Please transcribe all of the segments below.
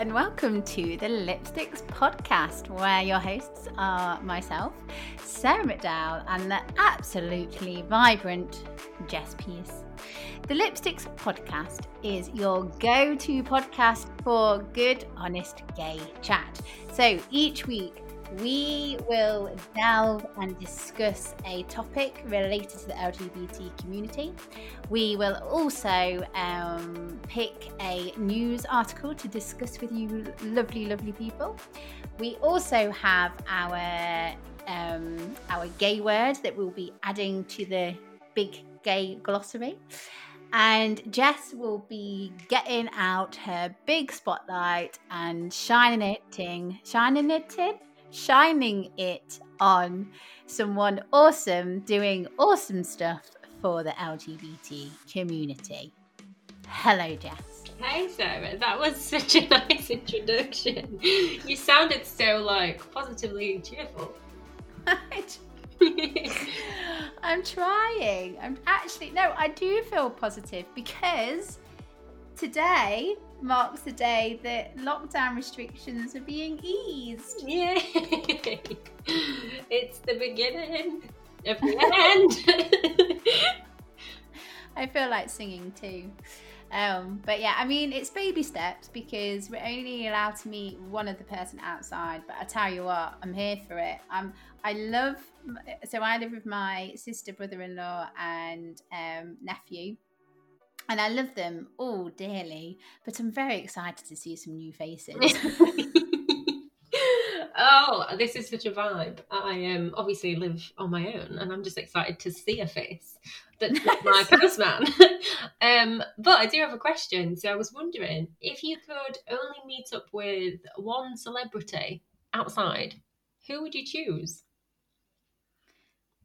and welcome to the Lipsticks podcast, where your hosts are myself, Sarah McDowell, and the absolutely vibrant Jess Pearce. The Lipsticks podcast is your go to podcast for good, honest gay chat. So each week, we will delve and discuss a topic related to the LGBT community. We will also um, pick a news article to discuss with you, lovely, lovely people. We also have our um, our gay word that we'll be adding to the big gay glossary. And Jess will be getting out her big spotlight and shining it in, shining it in shining it on someone awesome doing awesome stuff for the LGBT community. Hello, Jess. Hey, Sarah. That was such a nice introduction. You sounded so like positively cheerful. I'm trying. I'm actually no, I do feel positive because today marks the day that lockdown restrictions are being eased. Yay! it's the beginning of the end. I feel like singing too. Um, but yeah, I mean, it's baby steps because we're only allowed to meet one other person outside. But I tell you what, I'm here for it. I'm. I love. So I live with my sister, brother-in-law, and um, nephew and I love them all dearly, but I'm very excited to see some new faces. oh, this is such a vibe. I um, obviously live on my own, and I'm just excited to see a face that's not my postman. um, but I do have a question. So I was wondering if you could only meet up with one celebrity outside, who would you choose?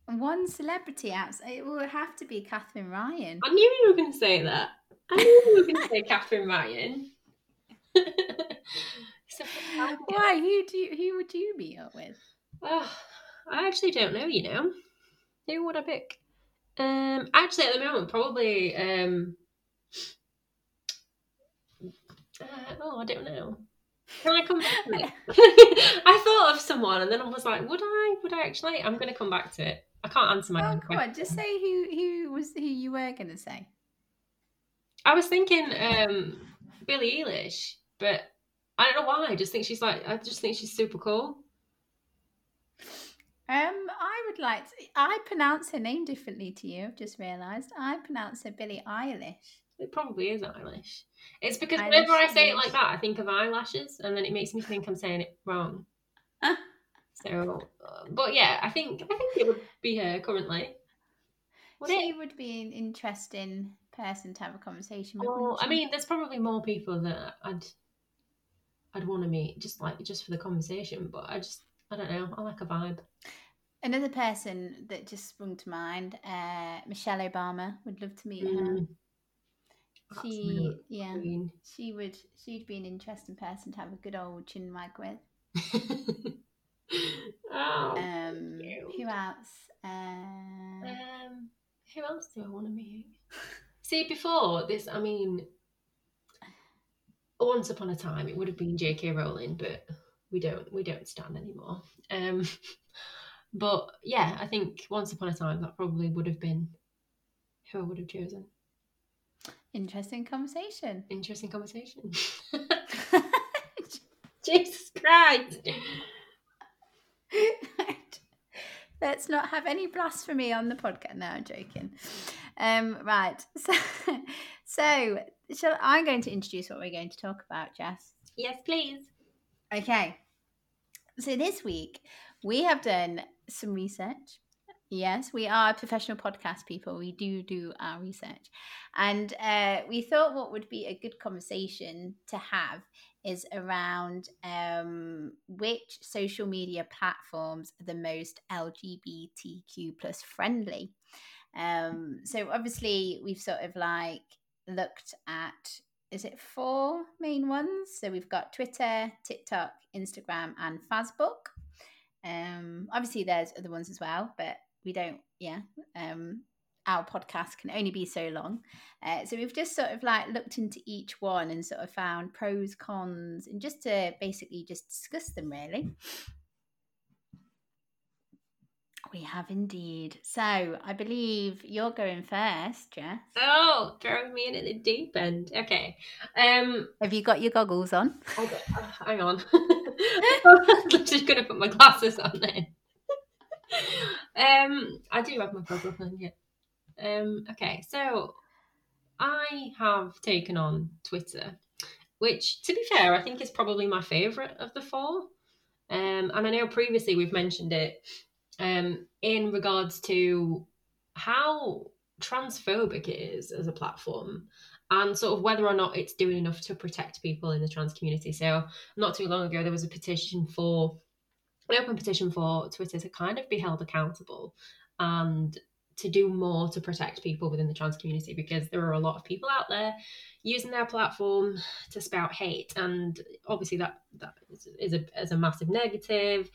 One celebrity outside. It will have to be Katherine Ryan. I knew you were going to say that. I knew you were going to say Katherine Ryan. Why? Who do you, who would you meet up with? Oh, I actually don't know. You know, who would I pick? Um, actually, at the moment, probably. Um, uh, oh, I don't know. Can I come back to it? I thought of someone, and then I was like, would I? Would I actually? I'm going to come back to it. I can't answer my oh, own question. On, just say who who was who you were going to say. I was thinking um, Billie Eilish, but I don't know why. I just think she's like I just think she's super cool. Um, I would like to. I pronounce her name differently to you. I've just realised. I pronounce her Billie Eilish. It probably is Eilish. It's because Eilish whenever I say it like that, I think of eyelashes, and then it makes me think I'm saying it wrong. So, uh, but yeah, I think I think it would be her currently. Would she it? would be an interesting person to have a conversation with. Well, I mean, there's probably more people that I'd I'd want to meet just like just for the conversation, but I just I don't know. I like a vibe. Another person that just sprung to mind, uh, Michelle Obama. Would love to meet mm. her. She, yeah, queen. she would. She'd be an interesting person to have a good old chin wag with. oh, um, who else? Uh... Um, who else do I want to meet? See, before this, I mean, once upon a time it would have been J.K. Rowling, but we don't we don't stand anymore. Um, but yeah, I think once upon a time that probably would have been who I would have chosen. Interesting conversation. Interesting conversation. Jesus Christ. Let's not have any blasphemy on the podcast. No, I'm joking. Um, right. So, so shall, I'm going to introduce what we're going to talk about, Jess. Yes, please. Okay. So this week we have done some research. Yes, we are professional podcast people. We do do our research. And uh, we thought what would be a good conversation to have is around um, which social media platforms are the most LGBTQ plus friendly. Um, so obviously we've sort of like looked at is it four main ones? So we've got Twitter, TikTok, Instagram, and Facebook. Um, obviously there's other ones as well, but we don't. Yeah. Um, our podcast can only be so long. Uh, so we've just sort of like looked into each one and sort of found pros, cons, and just to basically just discuss them really. We have indeed. So I believe you're going first, Jess. Oh, throwing me in at the deep end. Okay. Um, have you got your goggles on? Okay, uh, hang on. I'm just going to put my glasses on then. um, I do have my goggles on, yeah. Um, okay, so I have taken on Twitter, which, to be fair, I think is probably my favourite of the four. Um, and I know previously we've mentioned it um, in regards to how transphobic it is as a platform and sort of whether or not it's doing enough to protect people in the trans community. So, not too long ago, there was a petition for an open petition for Twitter to kind of be held accountable and to do more to protect people within the trans community because there are a lot of people out there using their platform to spout hate and obviously that that is a, is a massive negative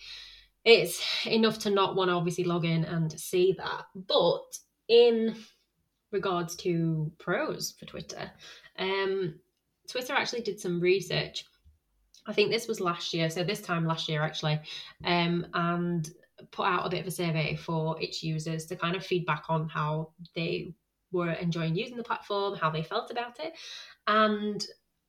it's enough to not want to obviously log in and see that. But in regards to pros for Twitter, um, Twitter actually did some research. I think this was last year, so this time last year actually, um, and put out a bit of a survey for its users to kind of feedback on how they were enjoying using the platform, how they felt about it, and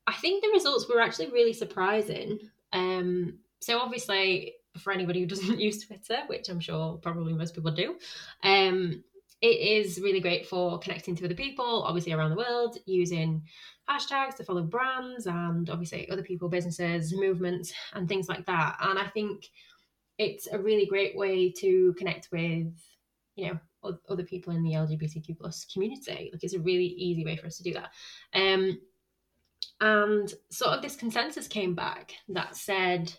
I think the results were actually really surprising. Um, so obviously for anybody who doesn't use Twitter, which I'm sure probably most people do. Um, it is really great for connecting to other people, obviously around the world, using hashtags to follow brands and obviously other people, businesses, movements, and things like that. And I think it's a really great way to connect with, you know, other people in the LGBTQ plus community. Like it's a really easy way for us to do that. Um, and sort of this consensus came back that said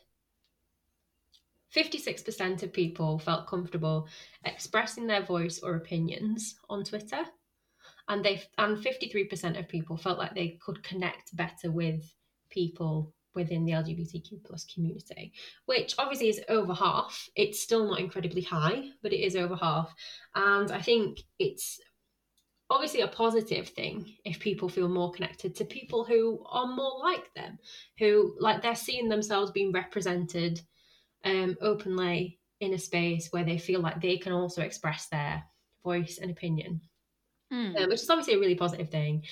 56% of people felt comfortable expressing their voice or opinions on Twitter. And they and 53% of people felt like they could connect better with people within the LGBTQ plus community, which obviously is over half. It's still not incredibly high, but it is over half. And I think it's obviously a positive thing if people feel more connected to people who are more like them, who like they're seeing themselves being represented um, openly in a space where they feel like they can also express their voice and opinion, mm. um, which is obviously a really positive thing.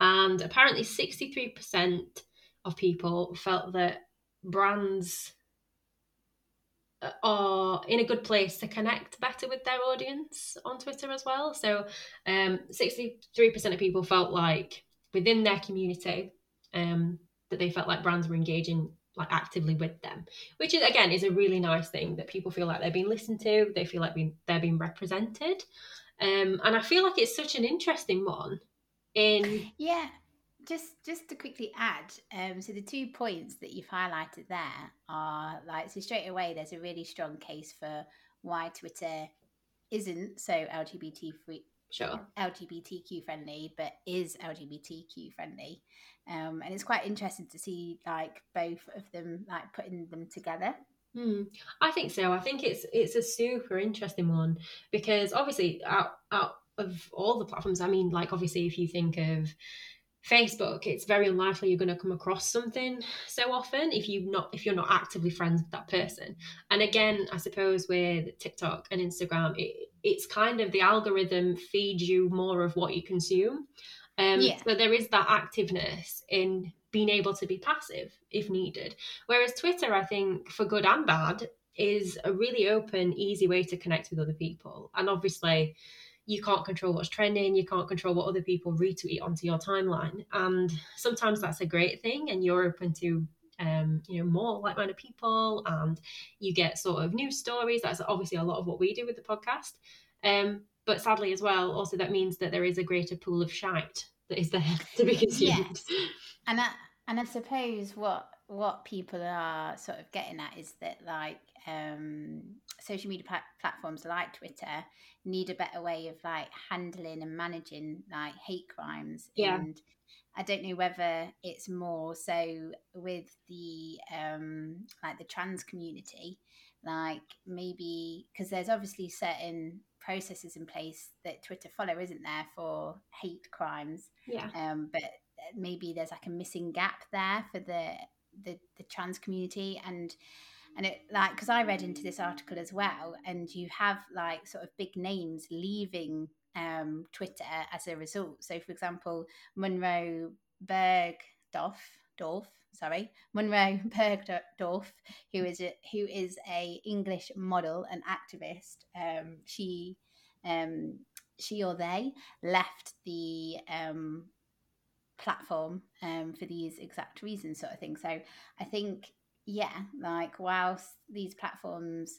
And apparently, 63% of people felt that brands uh, are in a good place to connect better with their audience on Twitter as well. So, um, 63% of people felt like within their community um, that they felt like brands were engaging like actively with them which is again is a really nice thing that people feel like they're being listened to they feel like being, they're being represented um, and i feel like it's such an interesting one in yeah just just to quickly add um, so the two points that you've highlighted there are like so straight away there's a really strong case for why twitter isn't so lgbt free sure lgbtq friendly but is lgbtq friendly um, and it's quite interesting to see like both of them like putting them together Hmm. I think so. I think it's it's a super interesting one because obviously out out of all the platforms, I mean, like obviously if you think of Facebook, it's very unlikely you're going to come across something so often if you not if you're not actively friends with that person. And again, I suppose with TikTok and Instagram, it, it's kind of the algorithm feeds you more of what you consume. Um, yeah. So there is that activeness in being able to be passive if needed. Whereas Twitter, I think, for good and bad, is a really open, easy way to connect with other people. And obviously, you can't control what's trending, you can't control what other people retweet onto your timeline. And sometimes that's a great thing, and you're open to um, you know, more like-minded people, and you get sort of news stories. That's obviously a lot of what we do with the podcast. Um, but sadly, as well, also that means that there is a greater pool of shite that is there to be consumed. Yes. And I, and I suppose what what people are sort of getting at is that like um, social media platforms like Twitter need a better way of like handling and managing like hate crimes. Yeah. And I don't know whether it's more so with the um, like the trans community like maybe because there's obviously certain processes in place that Twitter follow, isn't there, for hate crimes? Yeah. Um, but maybe there's like a missing gap there for the the, the trans community and and it like because I read into this article as well, and you have like sort of big names leaving um, Twitter as a result. So, for example, Munroe Bergdorf, Dorf, sorry, Munroe Bergdorf, who is a who is a English model and activist. Um, she, um, she or they left the um, platform um, for these exact reasons, sort of thing. So, I think, yeah, like whilst these platforms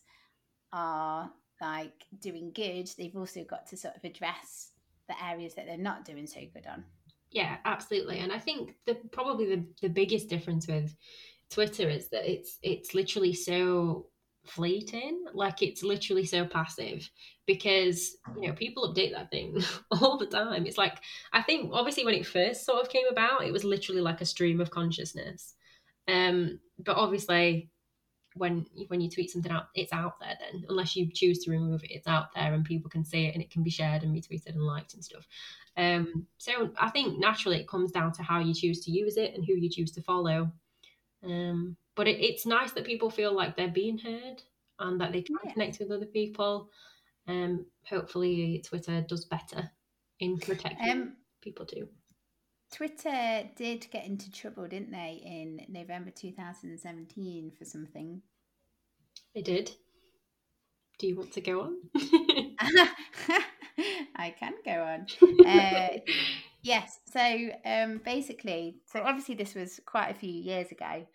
are like doing good, they've also got to sort of address the areas that they're not doing so good on. Yeah, absolutely. And I think the probably the, the biggest difference with Twitter is that it's it's literally so fleeting like it's literally so passive because you know people update that thing all the time it's like i think obviously when it first sort of came about it was literally like a stream of consciousness um but obviously when when you tweet something out, it's out there. Then, unless you choose to remove it, it's out there and people can see it and it can be shared and retweeted and liked and stuff. Um, so I think naturally it comes down to how you choose to use it and who you choose to follow. Um, but it, it's nice that people feel like they're being heard and that they can yeah. connect with other people. Um, hopefully, Twitter does better in protecting um, people too. Twitter did get into trouble, didn't they, in November 2017 for something? They did. Do you want to go on? I can go on. Uh, yes. So um, basically, so obviously this was quite a few years ago,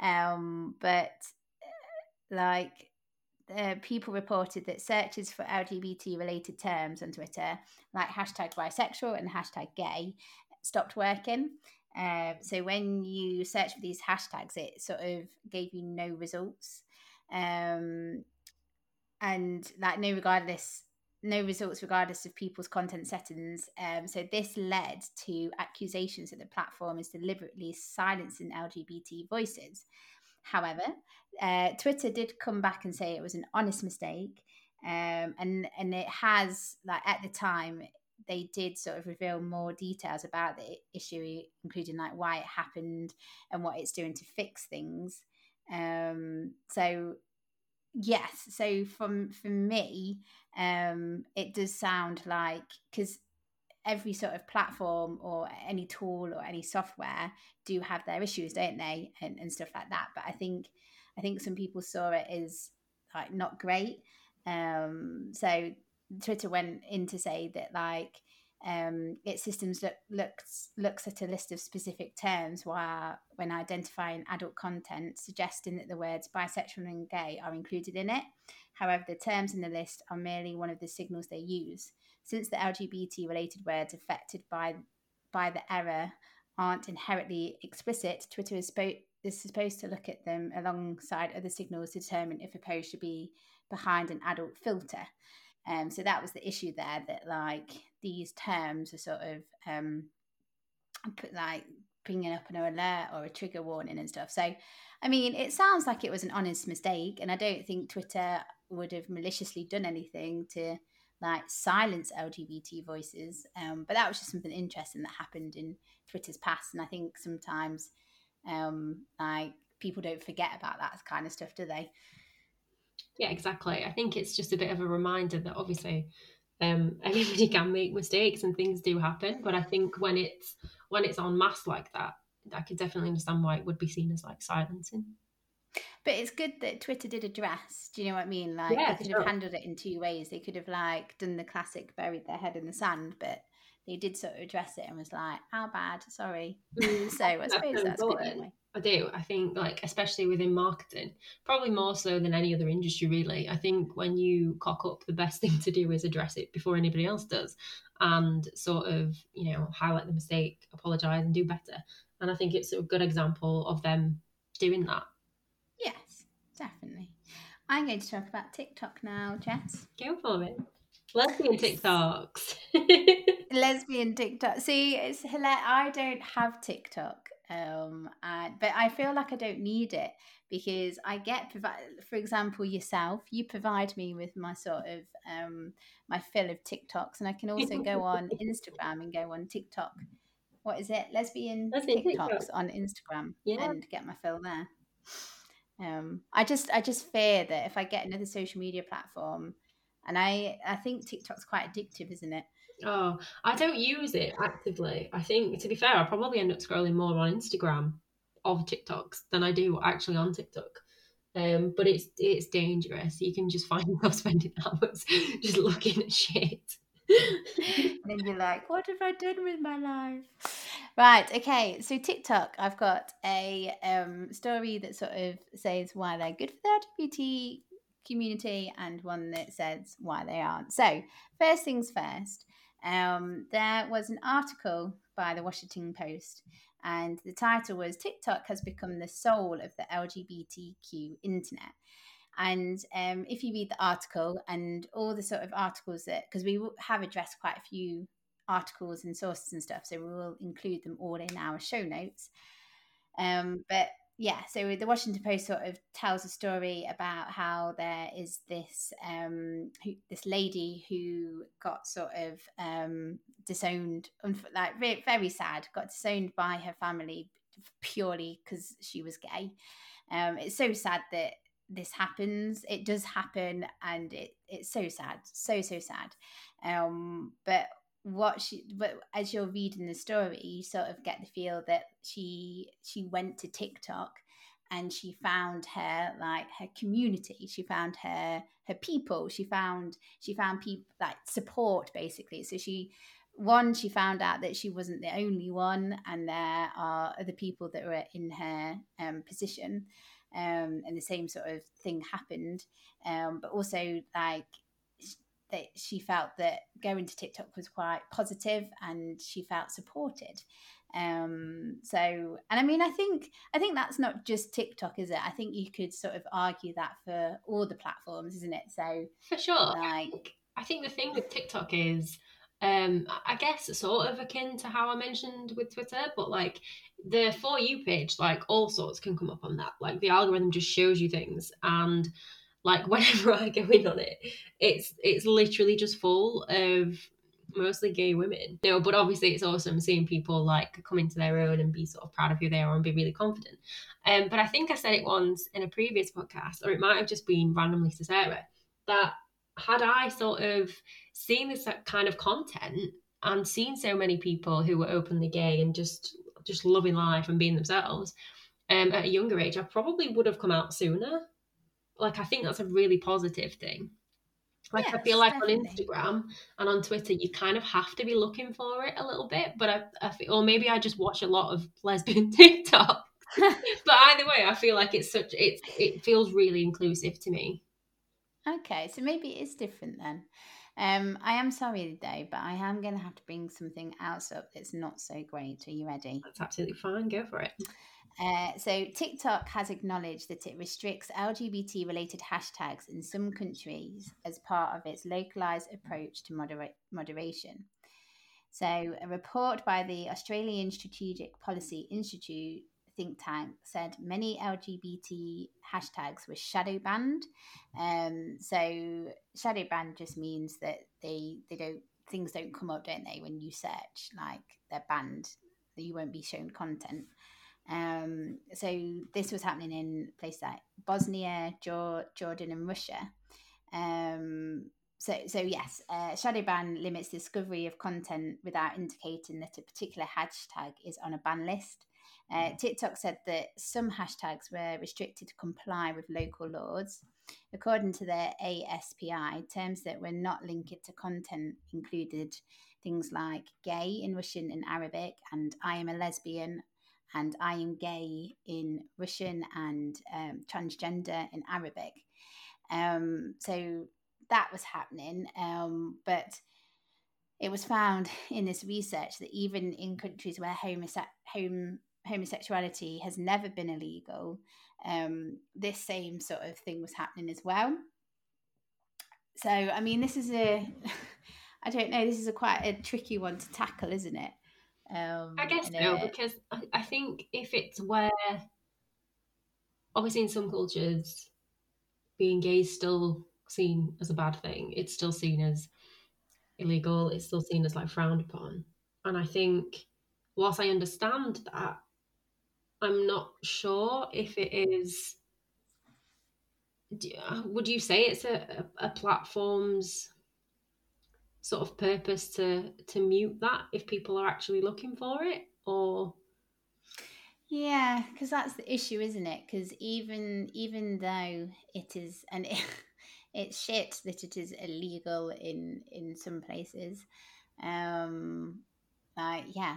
um, but uh, like uh, people reported that searches for LGBT related terms on Twitter, like hashtag bisexual and hashtag gay, stopped working. Uh, so when you search for these hashtags, it sort of gave you no results, um, and like no regardless no results regardless of people's content settings. Um, so this led to accusations that the platform is deliberately silencing LGBT voices. However, uh, Twitter did come back and say it was an honest mistake, um, and and it has like at the time they did sort of reveal more details about the issue, including like why it happened and what it's doing to fix things. Um, so yes, so from for me, um, it does sound like because every sort of platform or any tool or any software do have their issues, don't they, and, and stuff like that. But I think I think some people saw it as like not great. Um, so Twitter went in to say that like um, its systems look, looks looks at a list of specific terms while when identifying adult content, suggesting that the words bisexual and gay are included in it. However, the terms in the list are merely one of the signals they use. Since the LGBT related words affected by by the error aren't inherently explicit, Twitter is, spo- is supposed to look at them alongside other signals to determine if a post should be behind an adult filter. Um, so that was the issue there that like these terms are sort of um, put like bringing up an alert or a trigger warning and stuff. So, I mean, it sounds like it was an honest mistake, and I don't think Twitter would have maliciously done anything to like silence LGBT voices. Um, but that was just something interesting that happened in Twitter's past, and I think sometimes um, like people don't forget about that kind of stuff, do they? Yeah, exactly. I think it's just a bit of a reminder that obviously um, everybody can make mistakes and things do happen. But I think when it's when it's on mass like that, I could definitely understand why it would be seen as like silencing. But it's good that Twitter did address. Do you know what I mean? Like yeah, they could sure. have handled it in two ways. They could have like done the classic buried their head in the sand, but they did sort of address it and was like, "How bad? Sorry." So I suppose that's good anyway. I do. I think, like, especially within marketing, probably more so than any other industry, really. I think when you cock up, the best thing to do is address it before anybody else does and sort of, you know, highlight the mistake, apologize, and do better. And I think it's a good example of them doing that. Yes, definitely. I'm going to talk about TikTok now, Jess. Go for it. Lesbian TikToks. Lesbian TikTok. See, it's hilarious. I don't have TikTok. Um, and, but I feel like I don't need it because I get provide for example yourself you provide me with my sort of um my fill of TikToks and I can also go on Instagram and go on TikTok what is it lesbian, TikToks TikTok. on Instagram yeah. and get my fill there um I just I just fear that if I get another social media platform and I I think TikTok's quite addictive isn't it Oh, I don't use it actively. I think, to be fair, I probably end up scrolling more on Instagram of TikToks than I do actually on TikTok. Um, but it's it's dangerous. You can just find yourself spending hours just looking at shit. then you're like, what have I done with my life? Right, okay. So TikTok, I've got a um, story that sort of says why they're good for the LGBT community and one that says why they aren't. So first things first, um, there was an article by the Washington Post, and the title was TikTok has become the soul of the LGBTQ internet. And um, if you read the article and all the sort of articles that, because we have addressed quite a few articles and sources and stuff, so we will include them all in our show notes. Um, but yeah, so the Washington Post sort of tells a story about how there is this um, who, this lady who got sort of um, disowned, like very, very sad, got disowned by her family purely because she was gay. Um, it's so sad that this happens. It does happen, and it it's so sad, so so sad. Um, but what she but as you're reading the story you sort of get the feel that she she went to tiktok and she found her like her community. She found her her people. She found she found people like support basically. So she one she found out that she wasn't the only one and there are other people that were in her um, position. Um, and the same sort of thing happened. Um, but also like that she felt that going to TikTok was quite positive and she felt supported. Um, so, and I mean, I think I think that's not just TikTok, is it? I think you could sort of argue that for all the platforms, isn't it? So, for sure, like I think the thing with TikTok is. Um, I guess sort of akin to how I mentioned with Twitter, but like the for you page, like all sorts can come up on that. Like the algorithm just shows you things, and like whenever I go in on it, it's it's literally just full of mostly gay women. Know, but obviously it's awesome seeing people like come into their own and be sort of proud of who they are and be really confident. Um, but I think I said it once in a previous podcast, or it might have just been randomly to Sarah, that had I sort of seen this kind of content and seen so many people who were openly gay and just just loving life and being themselves um, at a younger age, I probably would have come out sooner like I think that's a really positive thing. Like yes, I feel like definitely. on Instagram and on Twitter, you kind of have to be looking for it a little bit. But I, I feel, or maybe I just watch a lot of lesbian TikTok. but either way, I feel like it's such it's it feels really inclusive to me. Okay, so maybe it is different then. Um, I am sorry though, but I am going to have to bring something else up that's not so great. Are you ready? That's absolutely fine. Go for it. Uh, so TikTok has acknowledged that it restricts LGBT related hashtags in some countries as part of its localized approach to moderate, moderation. So, a report by the Australian Strategic Policy Institute think tank said many LGBT hashtags were shadow banned. Um, so, shadow banned just means that they they don't things don't come up, don't they? When you search, like they're banned, you won't be shown content. Um, so this was happening in places like Bosnia, Jordan, and Russia. Um, so, so yes, uh, shadow ban limits discovery of content without indicating that a particular hashtag is on a ban list. Uh, mm. TikTok said that some hashtags were restricted to comply with local laws. According to the ASPI, terms that were not linked to content included things like gay in Russian and Arabic and I am a lesbian and I am gay in Russian and um, transgender in Arabic. Um, so that was happening. Um, but it was found in this research that even in countries where homose- home, homosexuality has never been illegal, um, this same sort of thing was happening as well. So, I mean, this is a, I don't know, this is a quite a tricky one to tackle, isn't it? Um, I guess so, because I, I think if it's where obviously in some cultures, being gay is still seen as a bad thing. It's still seen as illegal. It's still seen as like frowned upon. And I think, whilst I understand that, I'm not sure if it is. Would you say it's a, a platform's sort of purpose to to mute that if people are actually looking for it, or? Yeah, because that's the issue, isn't it? Because even even though it is, and it, it's shit that it is illegal in in some places. Um, uh, yeah,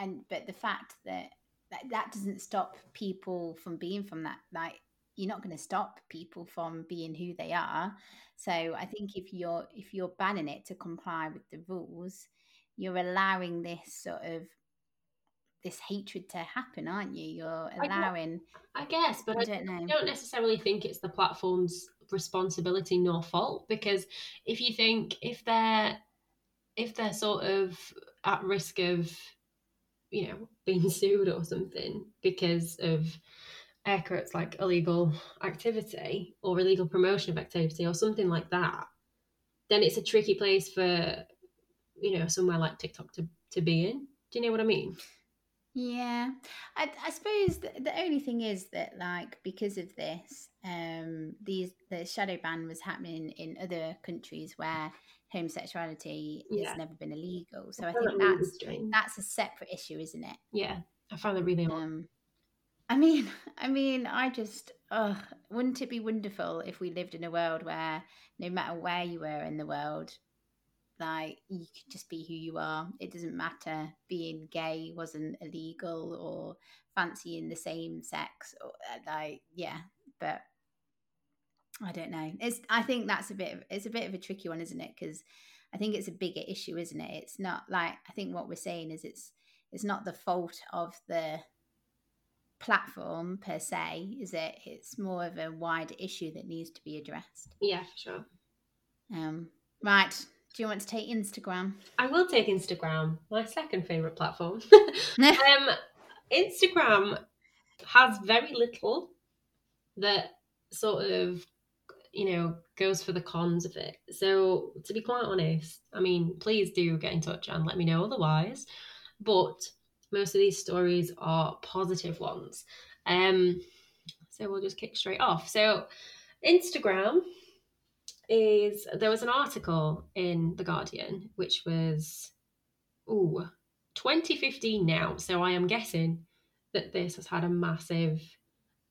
and but the fact that, that that doesn't stop people from being from that like you're not going to stop people from being who they are so i think if you're if you're banning it to comply with the rules you're allowing this sort of this hatred to happen, aren't you? You're allowing. I guess, but I, don't know. I don't necessarily think it's the platform's responsibility nor fault because if you think if they're if they're sort of at risk of you know being sued or something because of air quotes like illegal activity or illegal promotion of activity or something like that then it's a tricky place for you know somewhere like tiktok to, to be in do you know what i mean yeah, I, I suppose the, the only thing is that like because of this, um, these the shadow ban was happening in other countries where homosexuality yeah. has never been illegal. So I, I think that's that's a separate issue, isn't it? Yeah, I found that really. Um, I mean, I mean, I just, oh, wouldn't it be wonderful if we lived in a world where no matter where you were in the world, like you could just be who you are? It doesn't matter. Being gay wasn't illegal or fancying the same sex or uh, like yeah but i don't know. It's i think that's a bit of, it's a bit of a tricky one isn't it? Because i think it's a bigger issue isn't it? It's not like i think what we're saying is it's it's not the fault of the platform per se is it it's more of a wider issue that needs to be addressed yeah for sure um right do you want to take Instagram? I will take Instagram, my second favorite platform. um, Instagram has very little that sort of, you know, goes for the cons of it. So, to be quite honest, I mean, please do get in touch and let me know otherwise. But most of these stories are positive ones. Um, so we'll just kick straight off. So, Instagram is there was an article in the Guardian which was oh 2015 now, so I am guessing that this has had a massive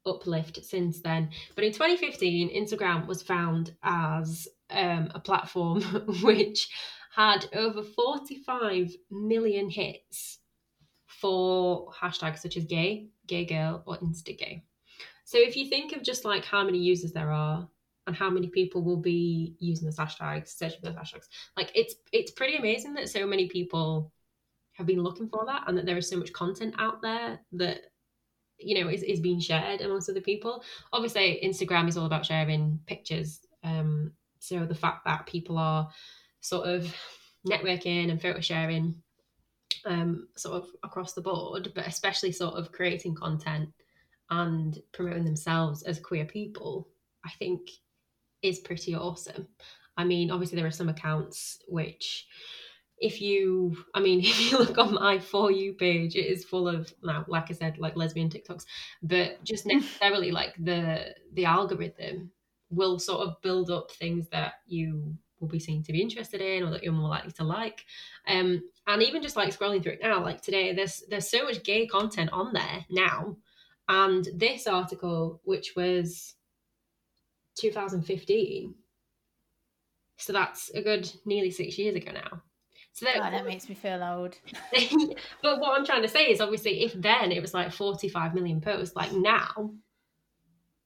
uplift since then. But in 2015, Instagram was found as um, a platform which had over 45 million hits for hashtags such as gay, gay girl, or insta gay. So if you think of just like how many users there are and how many people will be using the hashtags, searching for the hashtags. Like it's it's pretty amazing that so many people have been looking for that and that there is so much content out there that you know is, is being shared amongst other people. Obviously Instagram is all about sharing pictures. Um so the fact that people are sort of networking and photo sharing um sort of across the board, but especially sort of creating content and promoting themselves as queer people, I think is pretty awesome. I mean, obviously there are some accounts which if you I mean if you look on my for you page it is full of now like I said like lesbian TikToks but just necessarily like the the algorithm will sort of build up things that you will be seen to be interested in or that you're more likely to like um and even just like scrolling through it now like today there's there's so much gay content on there now and this article which was 2015. So that's a good nearly six years ago now. So that, God, that makes me feel old. but what I'm trying to say is obviously if then it was like 45 million posts, like now,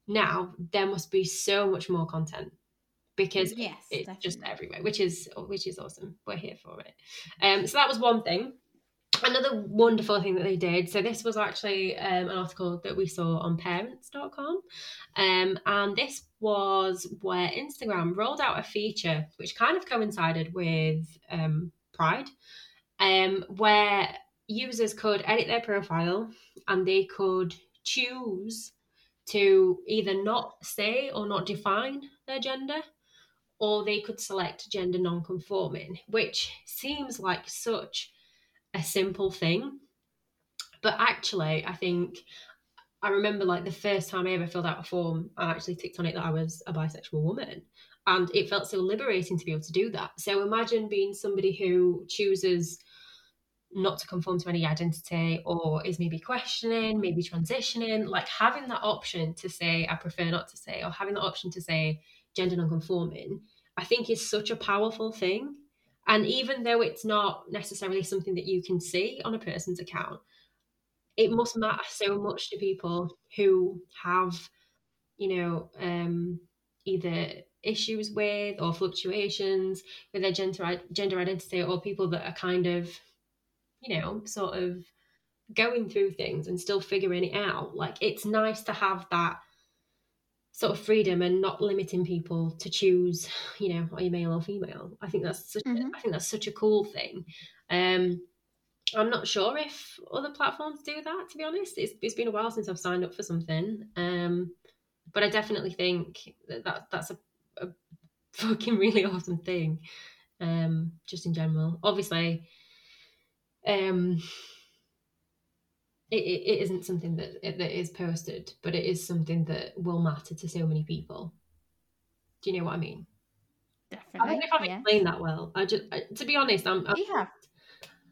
now there must be so much more content because yes, it's definitely. just everywhere, which is which is awesome. We're here for it. Um, so that was one thing another wonderful thing that they did so this was actually um, an article that we saw on parents.com um, and this was where instagram rolled out a feature which kind of coincided with um, pride um, where users could edit their profile and they could choose to either not say or not define their gender, or they could select gender non-conforming, which seems like such a simple thing. But actually, I think I remember like the first time I ever filled out a form, I actually ticked on it that I was a bisexual woman. And it felt so liberating to be able to do that. So imagine being somebody who chooses not to conform to any identity or is maybe questioning, maybe transitioning, like having that option to say, I prefer not to say, or having the option to say gender non-conforming, I think is such a powerful thing. And even though it's not necessarily something that you can see on a person's account, it must matter so much to people who have, you know, um, either issues with or fluctuations with their gender gender identity, or people that are kind of you know, sort of going through things and still figuring it out. Like it's nice to have that sort of freedom and not limiting people to choose, you know, are you male or female? I think that's such mm-hmm. a, I think that's such a cool thing. Um I'm not sure if other platforms do that, to be honest. It's, it's been a while since I've signed up for something. Um, but I definitely think that, that that's a, a fucking really awesome thing, um, just in general. Obviously, um, it, it isn't something that that is posted, but it is something that will matter to so many people. Do you know what I mean? Definitely. I don't know if I've yeah. explained that well. I just, I, to be honest, I'm, I'm, yeah.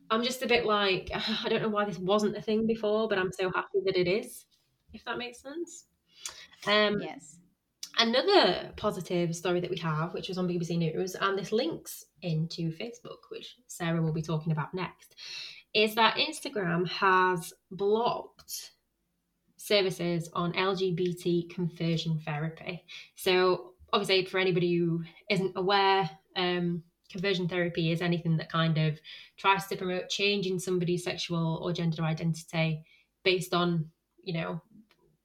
I'm just a bit like I don't know why this wasn't a thing before, but I'm so happy that it is. If that makes sense. Um, yes. Another positive story that we have, which was on BBC News, and this links into Facebook, which Sarah will be talking about next, is that Instagram has blocked services on LGBT conversion therapy. So, obviously, for anybody who isn't aware, um, conversion therapy is anything that kind of tries to promote changing somebody's sexual or gender identity based on, you know,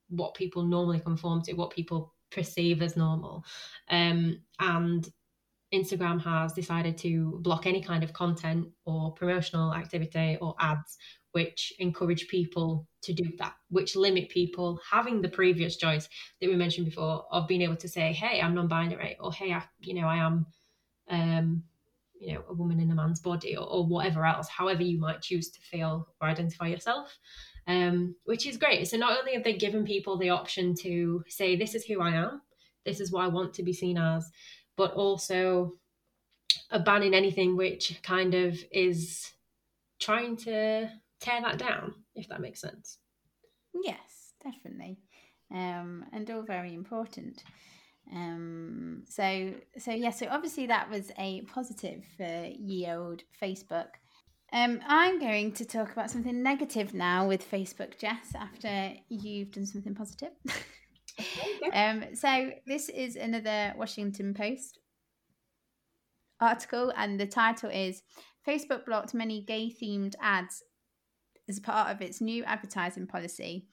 what people normally conform to, what people perceive as normal. Um, and Instagram has decided to block any kind of content or promotional activity or ads which encourage people to do that, which limit people having the previous choice that we mentioned before of being able to say, "Hey, I'm non-binary," or "Hey, I, you know, I am, um, you know, a woman in a man's body," or, or whatever else, however you might choose to feel or identify yourself um, which is great. So not only have they given people the option to say, this is who I am, this is what I want to be seen as, but also a banning anything which kind of is trying to tear that down, if that makes sense. Yes, definitely. Um, and all very important. Um, so so yeah, so obviously that was a positive for ye old Facebook. Um, I'm going to talk about something negative now with Facebook, Jess, after you've done something positive. um, so, this is another Washington Post article, and the title is Facebook blocked many gay themed ads as part of its new advertising policy,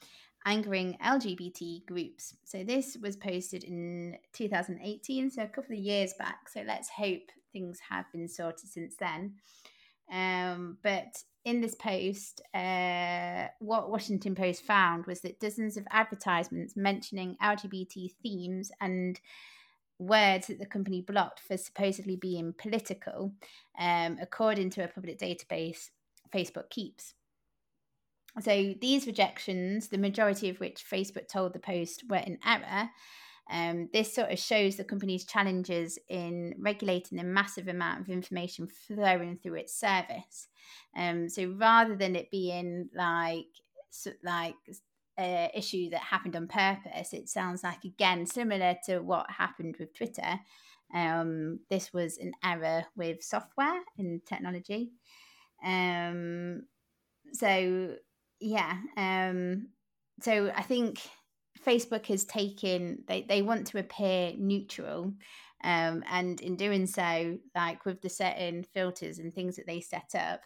angering LGBT groups. So, this was posted in 2018, so a couple of years back. So, let's hope things have been sorted since then. Um, but in this post, uh, what Washington Post found was that dozens of advertisements mentioning LGBT themes and words that the company blocked for supposedly being political, um, according to a public database Facebook keeps. So these rejections, the majority of which Facebook told the Post were in error, um, this sort of shows the company's challenges in regulating the massive amount of information flowing through its service. Um, so rather than it being like like a issue that happened on purpose, it sounds like again similar to what happened with Twitter. Um, this was an error with software and technology. Um, so yeah, um, so I think Facebook has taken they, they want to appear neutral. Um, and in doing so, like with the certain filters and things that they set up,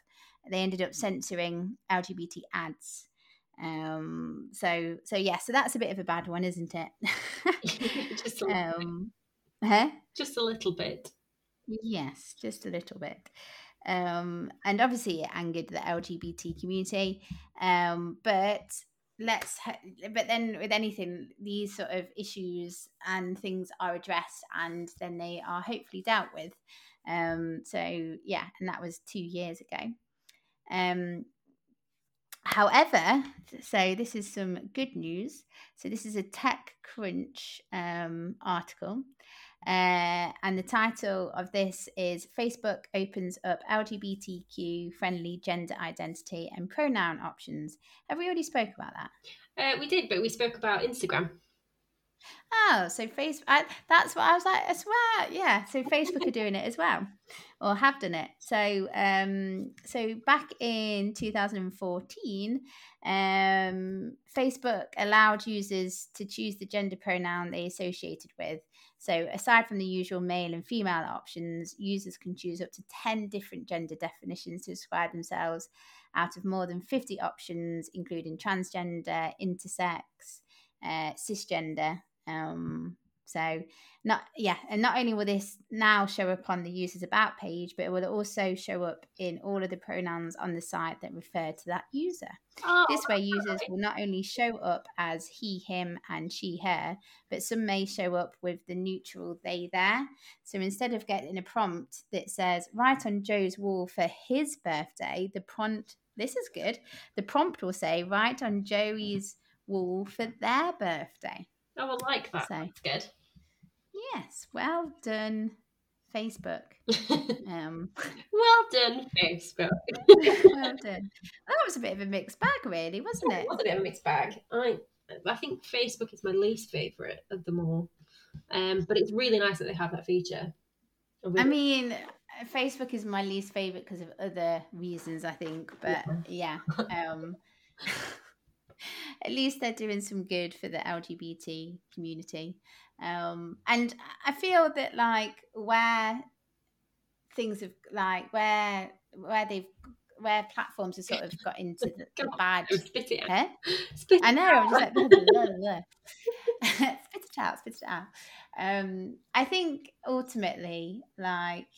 they ended up censoring LGBT ads. Um, so so yeah, so that's a bit of a bad one, isn't it? just a little um, bit. Huh? Just a little bit. Yes, just a little bit. Um, and obviously it angered the LGBT community. Um, but let's but then with anything these sort of issues and things are addressed and then they are hopefully dealt with. Um so yeah and that was two years ago. Um however so this is some good news. So this is a techcrunch um article uh, and the title of this is Facebook opens up LGBTQ friendly gender identity and pronoun options. Have we already spoke about that? Uh, we did, but we spoke about Instagram. Oh, so Facebook, I, that's what I was like, I swear. Yeah. So Facebook are doing it as well or have done it. So, um, so back in 2014, um, Facebook allowed users to choose the gender pronoun they associated with. So, aside from the usual male and female options, users can choose up to 10 different gender definitions to describe themselves out of more than 50 options, including transgender, intersex, uh, cisgender. Um, so not yeah, and not only will this now show up on the user's about page, but it will also show up in all of the pronouns on the site that refer to that user. Oh, this way users will not only show up as he, him, and she, her, but some may show up with the neutral they, there. So instead of getting a prompt that says write on Joe's wall for his birthday, the prompt this is good. The prompt will say write on Joey's wall for their birthday. I will like that. So, That's good. Yes, well done, Facebook. Um, well done, Facebook. well done. That was a bit of a mixed bag, really, wasn't it? It was a bit of a mixed bag. I I think Facebook is my least favourite of them all, um, but it's really nice that they have that feature. I mean, Facebook is my least favourite because of other reasons, I think. But yeah, yeah um, at least they're doing some good for the LGBT community. Um, and I feel that like where things have like where where they've where platforms have sort of got into the, the bad. Spit it out. Spit I know. I'm just like blah, blah, blah, spit it out. Spit it out. Um, I think ultimately, like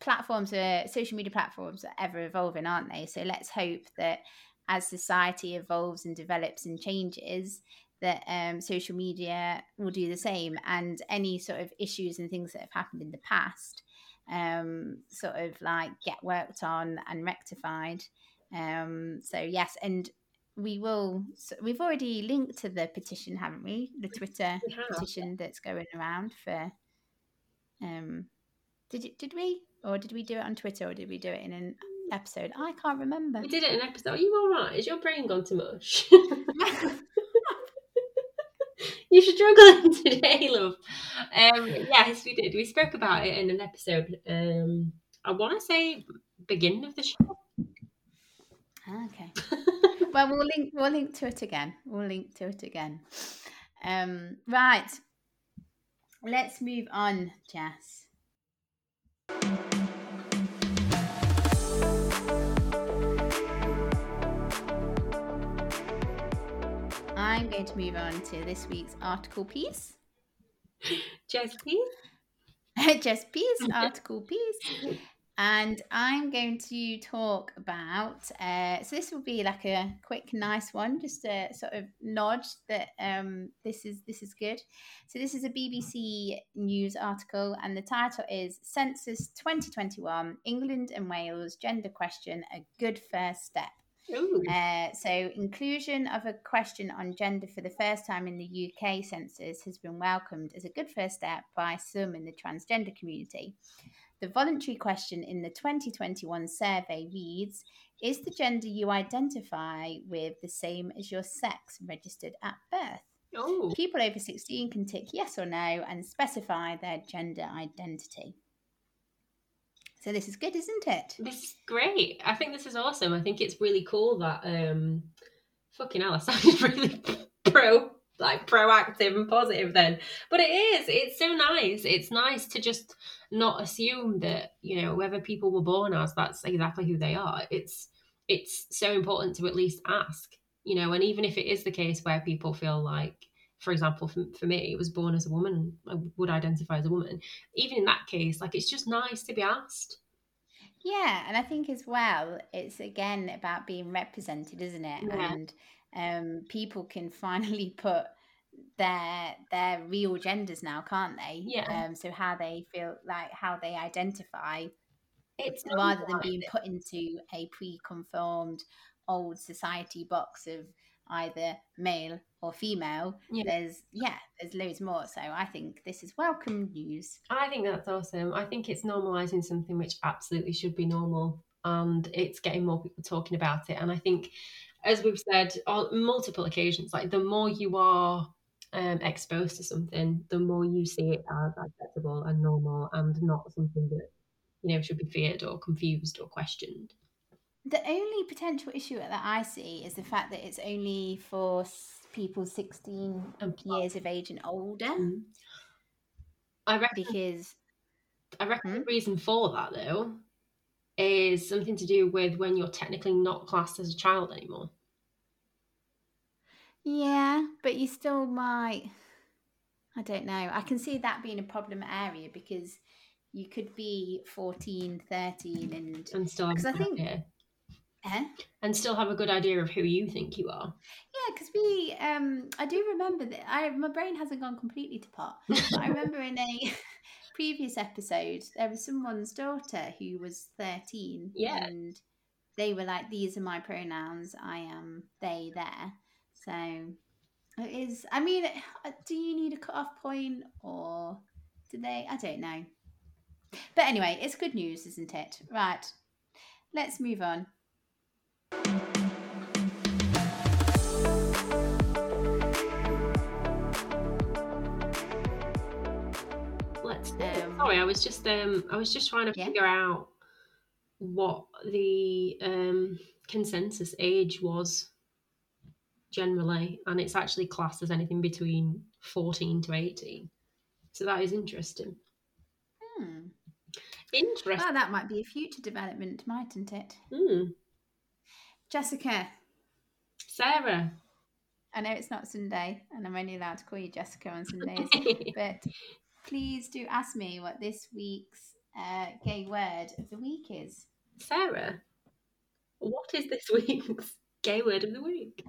platforms are social media platforms are ever evolving, aren't they? So let's hope that as society evolves and develops and changes, that um, social media will do the same and any sort of issues and things that have happened in the past um, sort of like get worked on and rectified. Um, so yes and we will so we've already linked to the petition haven't we? The twitter we petition that's going around for um did it did we? Or did we do it on twitter or did we do it in an episode i can't remember we did it in an episode are you all right is your brain gone to mush you should juggle today, love. Um, yes, we did. We spoke about it in an episode. Um, I want to say beginning of the show. Okay. well, we'll link. We'll link to it again. We'll link to it again. Um, right. Let's move on, Jess. Going to move on to this week's article piece. Just piece? Just piece, article piece. And I'm going to talk about. Uh, so this will be like a quick, nice one, just a sort of nod that um, this is this is good. So this is a BBC News article, and the title is "Census 2021: England and Wales Gender Question: A Good First Step." Uh, so, inclusion of a question on gender for the first time in the UK census has been welcomed as a good first step by some in the transgender community. The voluntary question in the 2021 survey reads Is the gender you identify with the same as your sex registered at birth? Ooh. People over 16 can tick yes or no and specify their gender identity. So this is good, isn't it? This is great. I think this is awesome. I think it's really cool that um fucking hell, I sounded really pro like proactive and positive then. But it is, it's so nice. It's nice to just not assume that, you know, whether people were born as, that's exactly who they are. It's it's so important to at least ask, you know, and even if it is the case where people feel like for example, for, for me, it was born as a woman, I would identify as a woman. Even in that case, like it's just nice to be asked. Yeah, and I think as well, it's again about being represented, isn't it? Yeah. And um, people can finally put their their real genders now, can't they? Yeah. Um, so how they feel like how they identify, It's rather than being put into a pre-conformed old society box of either male or female. Yeah. There's yeah, there's loads more. So I think this is welcome news. I think that's awesome. I think it's normalising something which absolutely should be normal, and it's getting more people talking about it. And I think, as we've said on multiple occasions, like the more you are um, exposed to something, the more you see it as acceptable and normal, and not something that you know should be feared or confused or questioned. The only potential issue that I see is the fact that it's only for people 16 years of age and older. Mm. I reckon Because I reckon Hmm? the reason for that though is something to do with when you're technically not classed as a child anymore. Yeah, but you still might. I don't know. I can see that being a problem area because you could be 14, 13, and. and still because I think- idea. Eh? and still have a good idea of who you think you are. Yeah, because we. um I do remember that. I My brain hasn't gone completely to pot. But I remember in a previous episode, there was someone's daughter who was 13. Yeah. And they were like, these are my pronouns. I am they, there. So it is. I mean, uh, do you need a cut-off point or do they? I don't know. But anyway, it's good news, isn't it? Right. Let's move on. Let's. Um, sorry, I was just um, I was just trying to Yeah. figure out what the um consensus age was generally, and it's actually classed as anything between fourteen to eighteen. So that is interesting. Hmm. Interesting. Well, that might be a future development, mightn't it? Hmm. Jessica, Sarah. I know it's not Sunday, and I'm only allowed to call you Jessica on Sundays, but please do ask me what this week's uh, gay word of the week is. Sarah, what is this week's gay word of the week?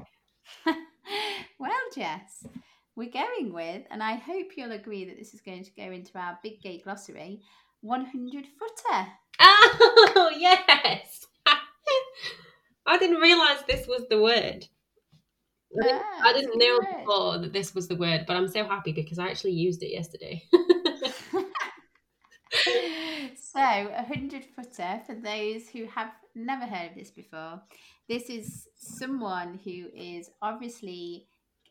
well, Jess, we're going with, and I hope you'll agree that this is going to go into our big gay glossary 100 footer. Oh, yes. I didn't realise this was the word. I didn't, Ah, I didn't know before that this was the word, but I'm so happy because I actually used it yesterday. so, a hundred footer for those who have never heard of this before. This is someone who is obviously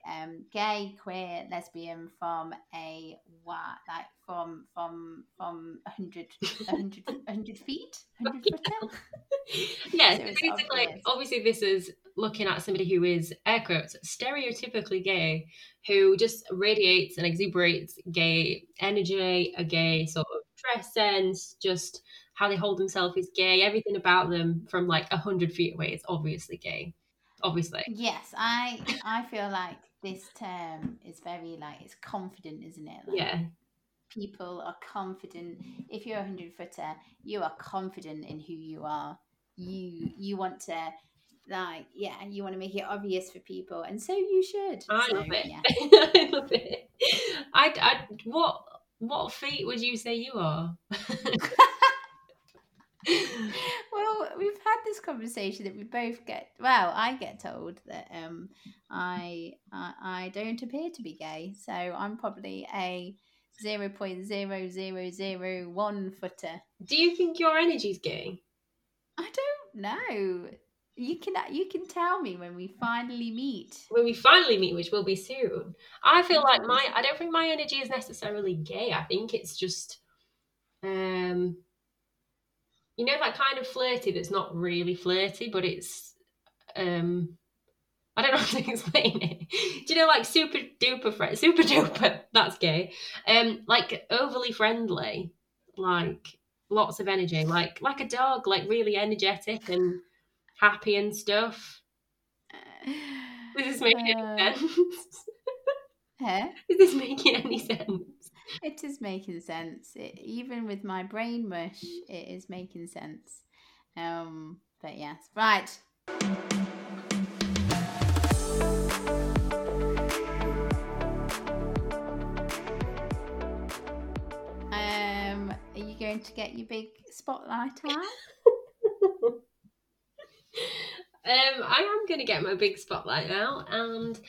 um, gay, queer, lesbian from a what, like from from from a hundred, hundred, hundred feet, hundred yeah, so basically, obvious. obviously, this is looking at somebody who is, air quotes, stereotypically gay, who just radiates and exuberates gay energy, a gay sort of dress sense, just how they hold themselves is gay. Everything about them from like a hundred feet away is obviously gay. Obviously. Yes, I I feel like this term is very like it's confident, isn't it? Like, Yeah. people are confident if you're a hundred footer you are confident in who you are you you want to like yeah you want to make it obvious for people and so you should I so, love it. yeah. I love it. I, I, what, what feet would you say you are? well we've had this conversation that we both get well i get told that um i i, I don't appear to be gay. So i'm probably a 0.0001 footer. Do you think your energy's gay? i don't know. You can you can tell me when we finally meet. When we finally meet, which will be soon, I feel like my, I don't think my energy is necessarily gay. I think it's just, um, you know, that kind of flirty that's not really flirty, but it's, um, I don't know how to explain it. Do you know, like super duper friend, super duper? That's gay. Um, like overly friendly, like lots of energy, like like a dog, like really energetic and happy and stuff. Is this making Uh, any sense? huh? Is this making any sense? it is making sense. It, even with my brain mush, it is making sense. Um, but yes, right. Um, are you going to get your big spotlight out? Um, I am going to get my big spotlight out, and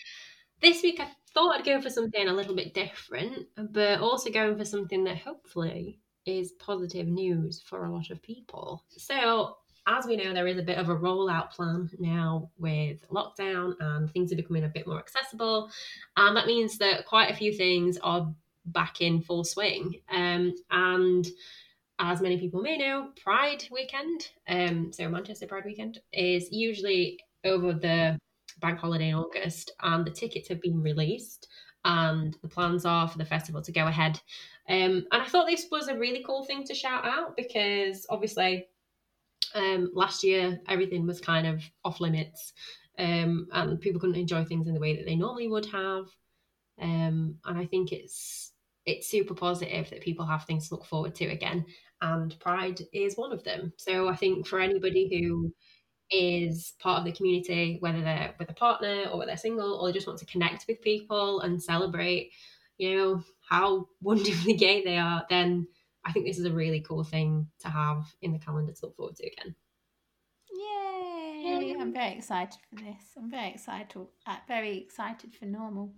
this week I thought I'd go for something a little bit different, but also going for something that hopefully is positive news for a lot of people. So, as we know, there is a bit of a rollout plan now with lockdown and things are becoming a bit more accessible. And that means that quite a few things are back in full swing. Um, and as many people may know, Pride weekend, um, so Manchester Pride weekend, is usually over the bank holiday in August, and the tickets have been released, and the plans are for the festival to go ahead. Um, and I thought this was a really cool thing to shout out because obviously um, last year everything was kind of off limits, um, and people couldn't enjoy things in the way that they normally would have. Um, and I think it's it's super positive that people have things to look forward to again and pride is one of them so i think for anybody who is part of the community whether they're with a partner or they're single or they just want to connect with people and celebrate you know how wonderfully gay they are then i think this is a really cool thing to have in the calendar to look forward to again Yay! I'm very excited for this. I'm very excited, uh, very excited for normal.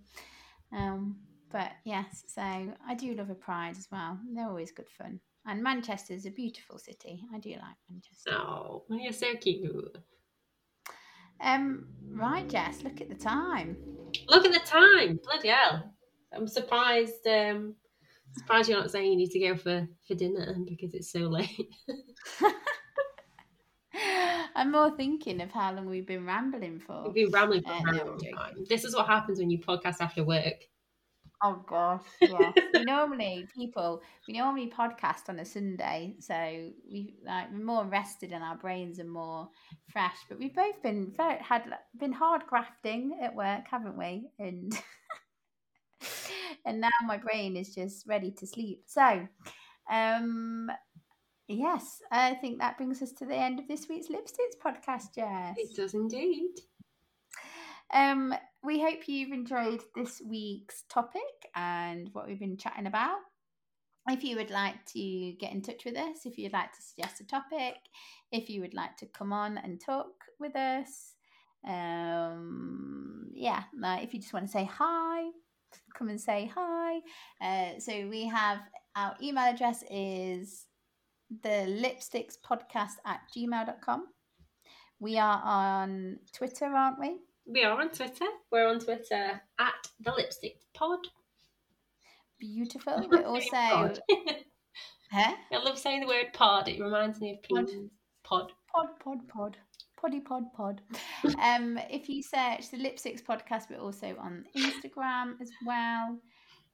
Um, but yes, so I do love a pride as well. They're always good fun. And Manchester is a beautiful city. I do like Manchester. Oh, you're so cute. Um, right, Jess, look at the time. Look at the time. Bloody hell. I'm surprised um surprised you're not saying you need to go for, for dinner because it's so late. I'm more thinking of how long we've been rambling for. We've been rambling for uh, time. This is what happens when you podcast after work. Oh gosh, yeah. we normally people we normally podcast on a Sunday, so we like we're more rested and our brains are more fresh. But we've both been very had been hard grafting at work, haven't we? And and now my brain is just ready to sleep. So, um, yes, I think that brings us to the end of this week's Lipsticks podcast, Jess. It does indeed. Um, we hope you've enjoyed this week's topic and what we've been chatting about. If you would like to get in touch with us, if you'd like to suggest a topic, if you would like to come on and talk with us, um, yeah, like if you just want to say hi, come and say hi. Uh, so we have our email address is the lipsticks podcast at gmail.com. We are on Twitter, aren't we? We are on Twitter. We're on Twitter at the Lipstick Pod. Beautiful. We're also. huh? I love saying the word pod. It reminds me of pod. Pod. Pod, pod, pod. Poddy pod pod. um, if you search the Lipsticks podcast, we're also on Instagram as well.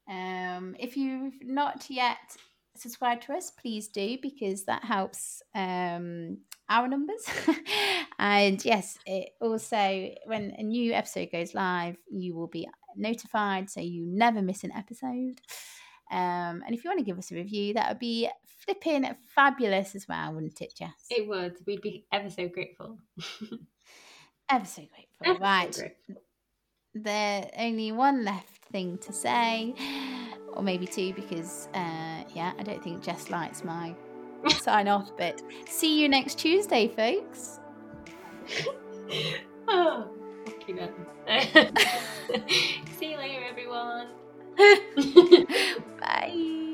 Um, if you've not yet subscribed to us, please do because that helps um, our numbers. and yes, it also, when a new episode goes live, you will be notified so you never miss an episode. Um, and if you want to give us a review, that would be flipping fabulous as well, wouldn't it, Jess? It would. We'd be ever so grateful. ever so grateful. Ever right. So grateful. There's only one left thing to say, or maybe two, because uh, yeah, I don't think Jess likes my sign off but See you next Tuesday, folks. oh, See you later, everyone. Bye.